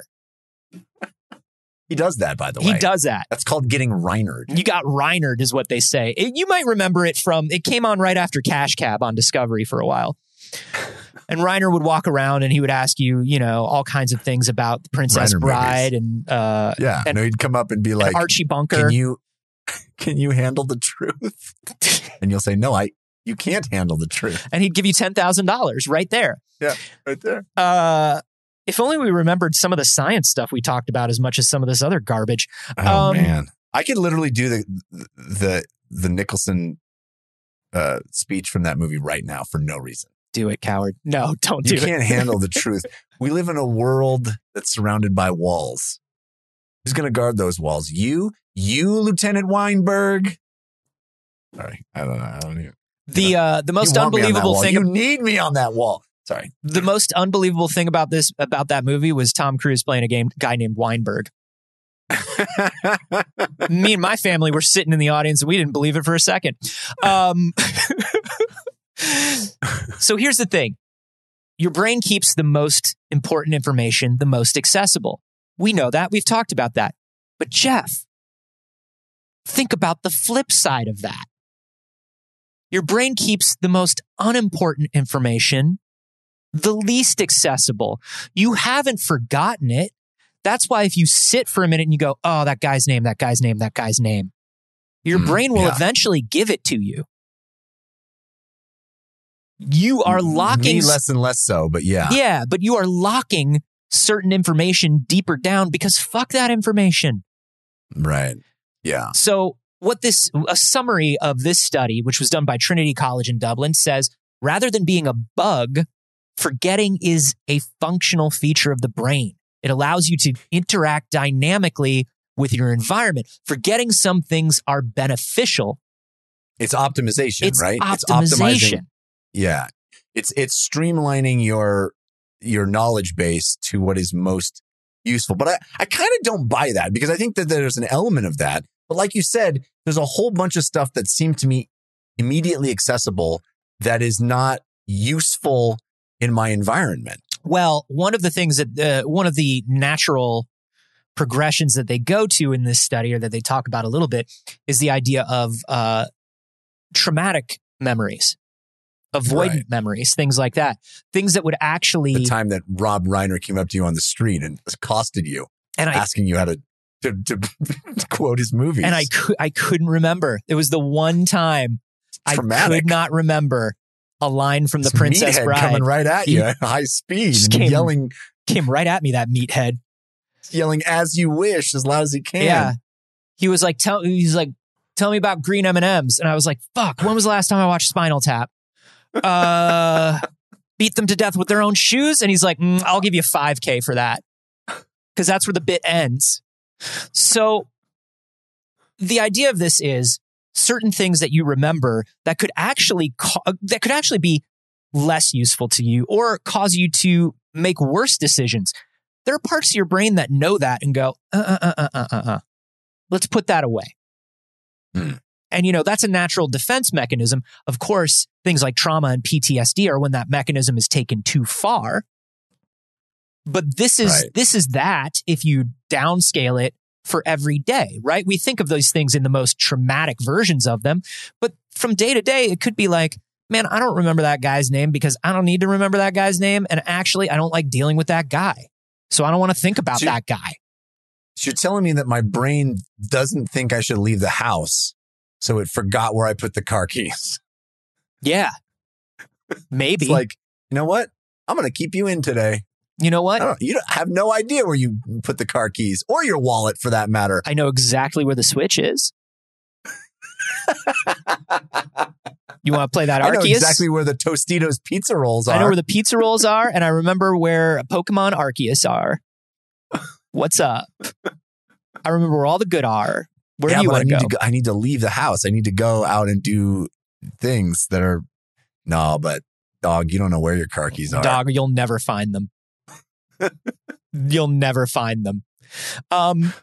He does that, by the way. He does that. That's called getting Reinered. You got Reinered, is what they say. It- you might remember it from, it came on right after Cash Cab on Discovery for a while. And Reiner would walk around and he would ask you, you know, all kinds of things about the Princess Reiner Bride and, uh, Yeah. And- no, he'd come up and be like, Archie Bunker. can you, can you handle the truth? and you'll say, no, I, you can't handle the truth. and he'd give you $10,000 right there. Yeah, right there. Uh, if only we remembered some of the science stuff we talked about as much as some of this other garbage. Oh Um, man, I could literally do the the the Nicholson uh, speech from that movie right now for no reason. Do it, coward. No, don't You do it. You can't handle the truth. We live in a world that's surrounded by walls. Who's going to guard those walls? You, you, Lieutenant Weinberg. Sorry, I don't know. I don't even. The uh, the most you want me on that unbelievable thing You need me on that wall. Sorry. the most unbelievable thing about this about that movie was Tom Cruise playing a game guy named Weinberg. Me and my family were sitting in the audience and we didn't believe it for a second. Um, so here's the thing. Your brain keeps the most important information the most accessible. We know that. We've talked about that. But Jeff, think about the flip side of that. Your brain keeps the most unimportant information the least accessible. You haven't forgotten it. That's why if you sit for a minute and you go, oh, that guy's name, that guy's name, that guy's name, your Mm, brain will yeah. eventually give it to you. You are locking Me less and less so, but yeah. yeah, but you are locking certain information deeper down because fuck that information. Right. Yeah. So, what this, a summary of this study, which was done by Trinity College in Dublin, says rather than being a bug, forgetting is a functional feature of the brain. It allows you to interact dynamically with your environment. Forgetting some things are beneficial. It's optimization, It's right? optimization. Yeah. It's it's streamlining your your knowledge base to what is most useful. But I, I kind of don't buy that because I think that there's an element of that. But like you said, there's a whole bunch of stuff that seemed to me immediately accessible that is not useful in my environment. Well, one of the things that uh, one of the natural progressions that they go to in this study, or that they talk about a little bit, is the idea of uh, traumatic memories, avoidant Right. memories, things like that, things that would actually. The time that Rob Reiner came up to you on the street and accosted you, and I asking you how to to, to quote his movies. and I cou- I couldn't remember. It was the one time I could not remember a line from the Princess Bride. coming right at you at high speed and came- yelling Came right at me, that meathead. yelling as you wish as loud as he can. Yeah. He was like, tell, he's like, tell me about green M&Ms. And I was like, fuck, when was the last time I watched Spinal Tap? Uh, beat them to death with their own shoes. And he's like, mm, I'll give you 5K for that. Cause that's where the bit ends. So the idea of this is certain things that you remember that could actually, ca- that could actually be less useful to you or cause you to make worse decisions. There are parts of your brain that know that and go, uh, uh, uh, uh, uh, uh. Let's put that away. Hmm. And, you know, that's a natural defense mechanism. Of course, things like trauma and PTSD are when that mechanism is taken too far. But this is, Right. this is that if you downscale it for every day, right? We think of those things in the most traumatic versions of them. But from day to day, it could be like, man, I don't remember that guy's name because I don't need to remember that guy's name. And actually, I don't like dealing with that guy. So I don't want to think about So- that guy. So you're telling me that my brain doesn't think I should leave the house, so it forgot where I put the car keys. Yeah. Maybe. It's like, you know what? I'm going to keep you in today. you know what? don't, you don't have no idea where you put the car keys or your wallet for that matter. I know exactly where the switch is. You want to play that I know exactly where the Totino's pizza rolls are. I know where the pizza rolls are, and I remember where Pokemon Arceus are. What's up? I remember where all the good are. Where yeah, do you I want need to go? I need to leave the house. I need to go out and do things that are no, but dog, you don't know where your car keys are. Dog, you'll never find them. you'll never find them. Um,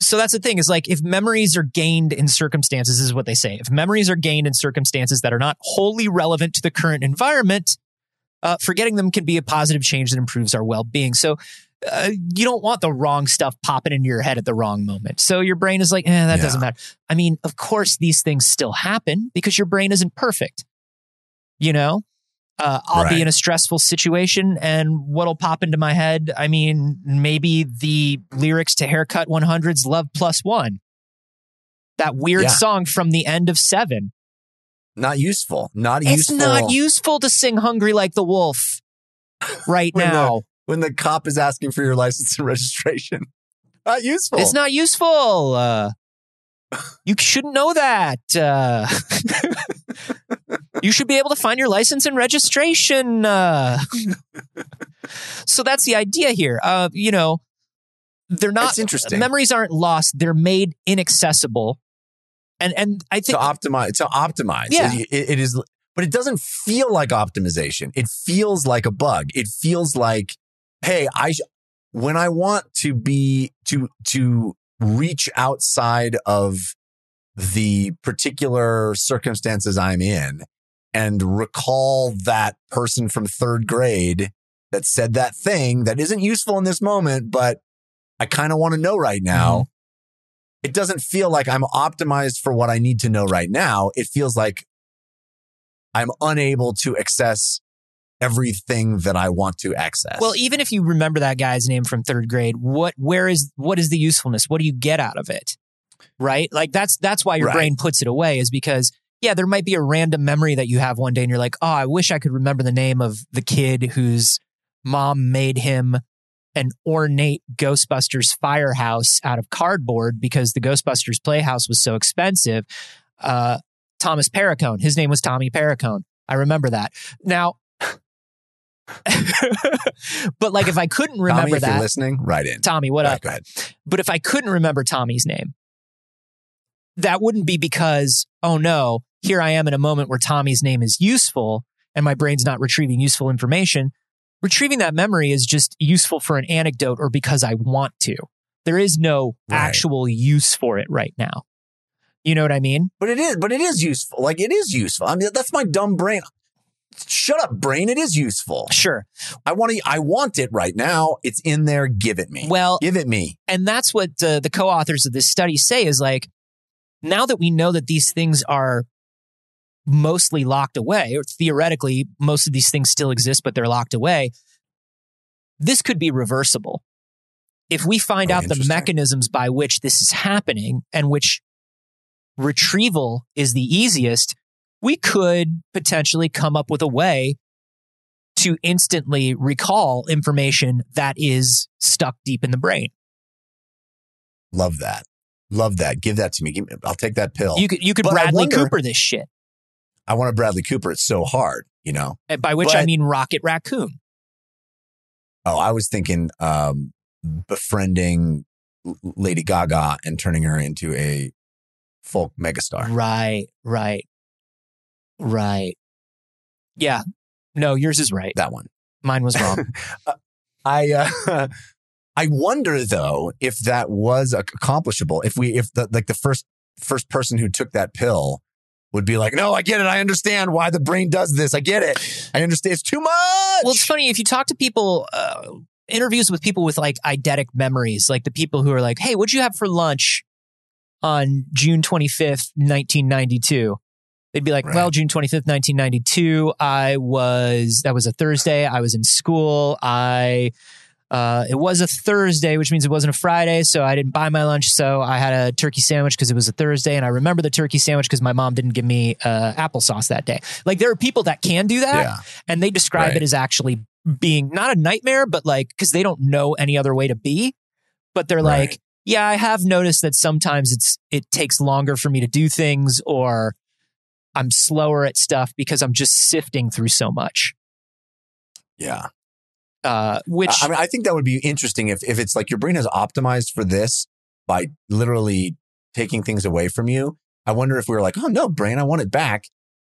so that's the thing is like if memories are gained in circumstances, this is what they say. If memories are gained in circumstances that are not wholly relevant to the current environment, uh, forgetting them can be a positive change that improves our well being. So uh, you don't want the wrong stuff popping into your head at the wrong moment. So your brain is like, eh, that Yeah. doesn't matter. I mean, of course, these things still happen because your brain isn't perfect. You know, uh, I'll be in a stressful situation and what'll pop into my head? I mean, maybe the lyrics to Haircut 100's Love Plus One. That weird Yeah. song from the end of Seven. Not useful. Not It's useful. It's not useful to sing Hungry Like the Wolf right now. When the cop is asking for your license and registration. Not useful. It's not useful. Uh, you shouldn't know that. Uh, you should be able to find your license and registration. Uh, so that's the idea here. Uh, you know, they're not It's interesting. Memories aren't lost; they're made inaccessible. And and I think to optimize. To optimize. Yeah. It- it is, but it doesn't feel like optimization. It feels like a bug. It feels like, hey, I when I want to be to to reach outside of the particular circumstances I'm in and recall that person from third grade that said that thing that isn't useful in this moment, but I kind of want to know right now. Mm-hmm. It doesn't feel like I'm optimized for what I need to know right now. It feels like I'm unable to access everything that I want to access. Well, even if you remember that guy's name from third grade, what where is what is the usefulness? What do you get out of it? Right? Like that's that's why your Right. brain puts it away is because yeah, there might be a random memory that you have one day and you're like, "Oh, I wish I could remember the name of the kid whose mom made him an ornate Ghostbusters firehouse out of cardboard because the Ghostbusters playhouse was so expensive." Uh Thomas Perricone. His name was Tommy Perricone. I remember that. Now but like if I couldn't Tommy, remember if you're that, listening, right in. Tommy, what All up? right, go ahead. But if I couldn't remember Tommy's name, that wouldn't be because, oh no, here I am in a moment where Tommy's name is useful and my brain's not retrieving useful information. Retrieving that memory is just useful for an anecdote or because I want to. There is no Right. actual use for it right now. You know what I mean? But it is, but it is useful. Like it is useful. I mean, that's my dumb brain. Shut up, brain. It is useful. Sure. I want to. I want it right now. It's in there. Give it me. Well, Give it me. and that's what uh, the co-authors of this study say is like now that we know that these things are mostly locked away or theoretically most of these things still exist but they're locked away this could be reversible if we find Oh, out the mechanisms by which this is happening and which retrieval is the easiest we could potentially come up with a way to instantly recall information that is stuck deep in the brain Love that. Love that. Give that to me. Give me I'll take that pill. You could you could But Bradley wonder- Cooper this shit. I want to Bradley Cooper. It's so hard. You know. And By which I mean Rocket Raccoon. Oh, I was thinking um, befriending Lady Gaga and turning her into a folk megastar. Right, right, right. Yeah. No, yours is right. That one. Mine was wrong. I uh, I wonder though if that was accomplishable. If we if the like the first first person who took that pill would be like, no, I get it. I understand why the brain does this. I get it. I understand. It's too much. well, it's funny if you talk to people, uh, interviews with people with like eidetic memories, like the people who are like, "Hey, what'd you have for lunch on June twenty fifth, nineteen ninety two? They'd be like, Right. "Well, June twenty fifth, nineteen ninety two. I was that was a Thursday. I was in school. I." Uh, it was a Thursday, which means it wasn't a Friday, so I didn't buy my lunch. So I had a turkey sandwich because it was a Thursday, and I remember the turkey sandwich because my mom didn't give me uh, applesauce that day. Like there are people that can do that, yeah. and they describe Right. it as actually being not a nightmare, but like because they don't know any other way to be. But they're Right. like, yeah, I have noticed that sometimes it's it takes longer for me to do things, or I'm slower at stuff because I'm just sifting through so much. Yeah. Uh, which I I mean, I think that would be interesting if, if it's like your brain is optimized for this by literally taking things away from you. I wonder if we were like, oh no, brain, I want it back.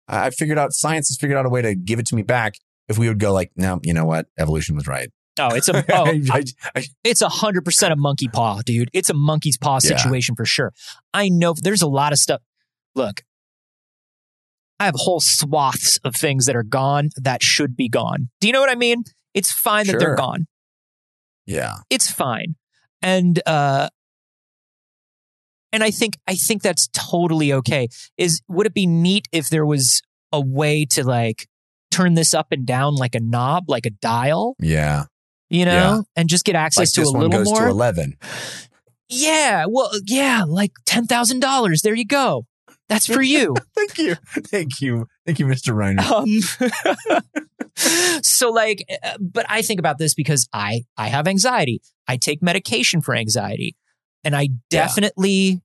I I figured out science has figured out a way to give it to me back. If we would go like, no, you know what, evolution was right. oh, it's a oh, I- I- it's a hundred percent a monkey paw, dude. It's a monkey's paw Yeah. situation for sure. I know there's a lot of stuff. Look, I have whole swaths of things that are gone that should be gone. Do you know what I mean? It's fine that they're gone. yeah, It's fine. And uh and I think I think that's totally okay. Is would it be neat if there was a way to like turn this up and down like a knob, like a dial, yeah. you know, Yeah. and just get Like access to this a little goes more? to eleven. Yeah, well, yeah, like ten thousand dollars. There you go. That's for you. Thank you, thank you, thank you, Mr. Reiner. um, so, like, uh, but I think about this because I I have anxiety. I take medication for anxiety, and I definitely,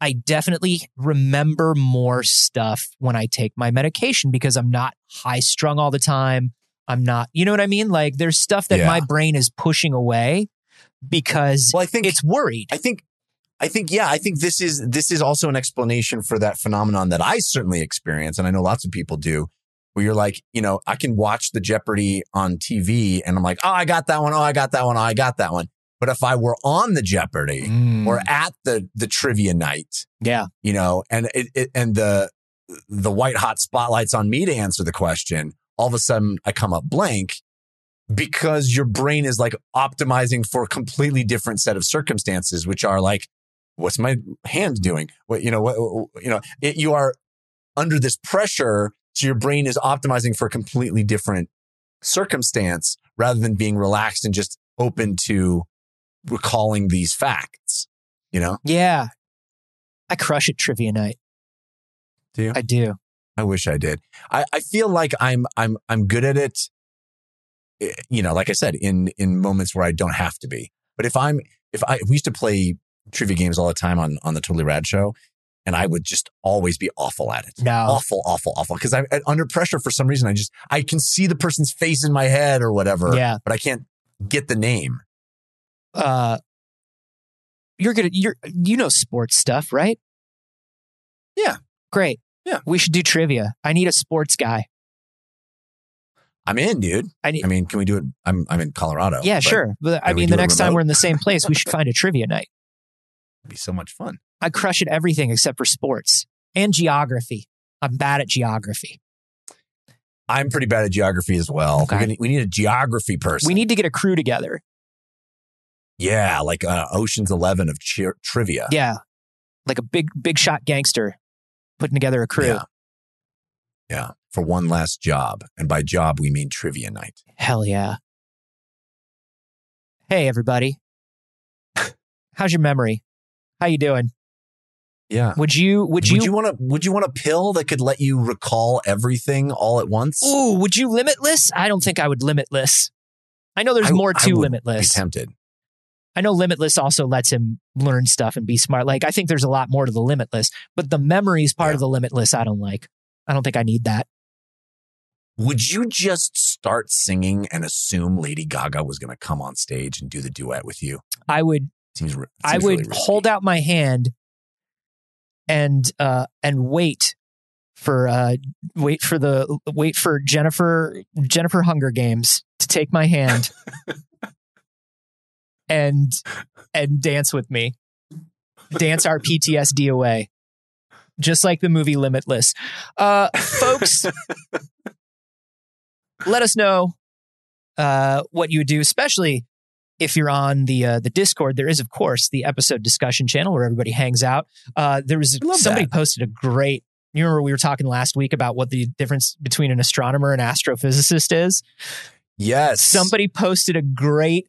I definitely remember more stuff when I take my medication because I'm not high strung all the time. I'm not, you know what I mean? Like, there's stuff that Yeah. my brain is pushing away because Well, I think it's worried. I think I think yeah, I think this is this is also an explanation for that phenomenon that I certainly experience and I know lots of people do where you're like, you know, I can watch the Jeopardy on TV and I'm like, "Oh, I got that one. Oh, I got that one. Oh, I got that one." But if I were on the Jeopardy Mm, or at the the trivia night, yeah. you know, and it, it and the the white hot spotlights on me to answer the question, all of a sudden I come up blank because your brain is like optimizing for a completely different set of circumstances, which are like, what's my hand doing? What you know, what you know, it, you are under this pressure So your brain is optimizing for a completely different circumstance rather than being relaxed and just open to recalling these facts. You know? Yeah. I crush it trivia night. Do you? I do. I wish I did. I, I feel like I'm I'm I'm good at it. eh, You know, like I said, in in moments where I don't have to be. But if I'm if I if we used to play trivia games all the time on on the Totally Rad show, and I would just always be awful at it. No. Awful, awful, awful. Because I'm under pressure for some reason. I just I can see the person's face in my head or whatever. Yeah. But I can't get the name. Uh you're gonna you're you know sports stuff, right? Yeah. Great. Yeah. We should do trivia. I need a sports guy. I'm in, dude. I need I mean, can we do it? I'm I'm in Colorado. Yeah, but sure. But I mean the next time we're in the same place, we should find a trivia night. It'd be so much fun. I crush at everything except for sports and geography. I'm bad at geography. I'm pretty bad at geography as well. Okay. Gonna- we need a geography person. We need to get a crew together. Yeah, like uh, Ocean's Eleven of chi- trivia. Yeah. Like a big big shot gangster putting together a crew. Yeah. Yeah. For one last job. And by job, we mean trivia night. Hell yeah. Hey everybody. How's your memory? How you doing? Yeah. Would you would Would you, you, want to? Would you want a pill that could let you recall everything all at once? Ooh, would you limitless? I don't think I would limitless. I know there's I- more to limitless. tempted. I know limitless also lets him learn stuff and be smart. Like I think there's a lot more to the limitless, but the memories part Yeah. of the limitless I don't like. I don't think I need that. Would you just start singing and assume Lady Gaga was going to come on stage and do the duet with you? I would Seems. ri- I would really hold out my hand and uh and wait for uh wait for the wait for Jennifer Jennifer Hunger Games to take my hand and and dance with me. Dance our PTSD away. Just like the movie Limitless. Uh folks let us know uh what you would do especially if you're on the uh, the Discord, there is of course the episode discussion channel where everybody hangs out. Uh, there was somebody that. posted a great. You remember we were talking last week about what the difference between an astronomer and astrophysicist is. Yes. Somebody posted a great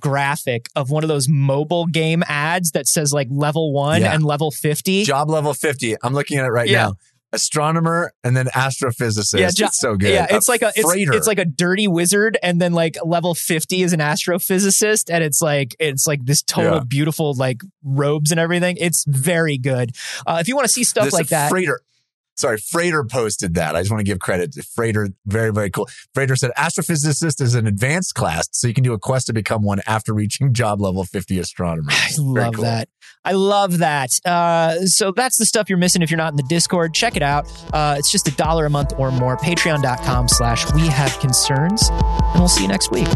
graphic of one of those mobile game ads that says like level one Yeah. and level fifty. job level fifty. I'm looking at it right Yeah. now. Astronomer and then astrophysicist. Yeah, jo- it's so good. Yeah, it's like a it's, it's like a dirty wizard, and then like level fifty is an astrophysicist, and it's like it's like this total Yeah. beautiful like robes and everything. It's very good. Uh, if you want to see stuff like that, Freighter. Sorry, Freighter posted that. I just want to give credit to Freighter. Very, very cool. Freighter said astrophysicist is an advanced class, so you can do a quest to become one after reaching job level 50 astronomer. I love cool. that. I love that. Uh, so that's the stuff you're missing if you're not in the Discord. Check it out. Uh, it's just a dollar a month or more. Patreon.com slash we have concerns. And we'll see you next week.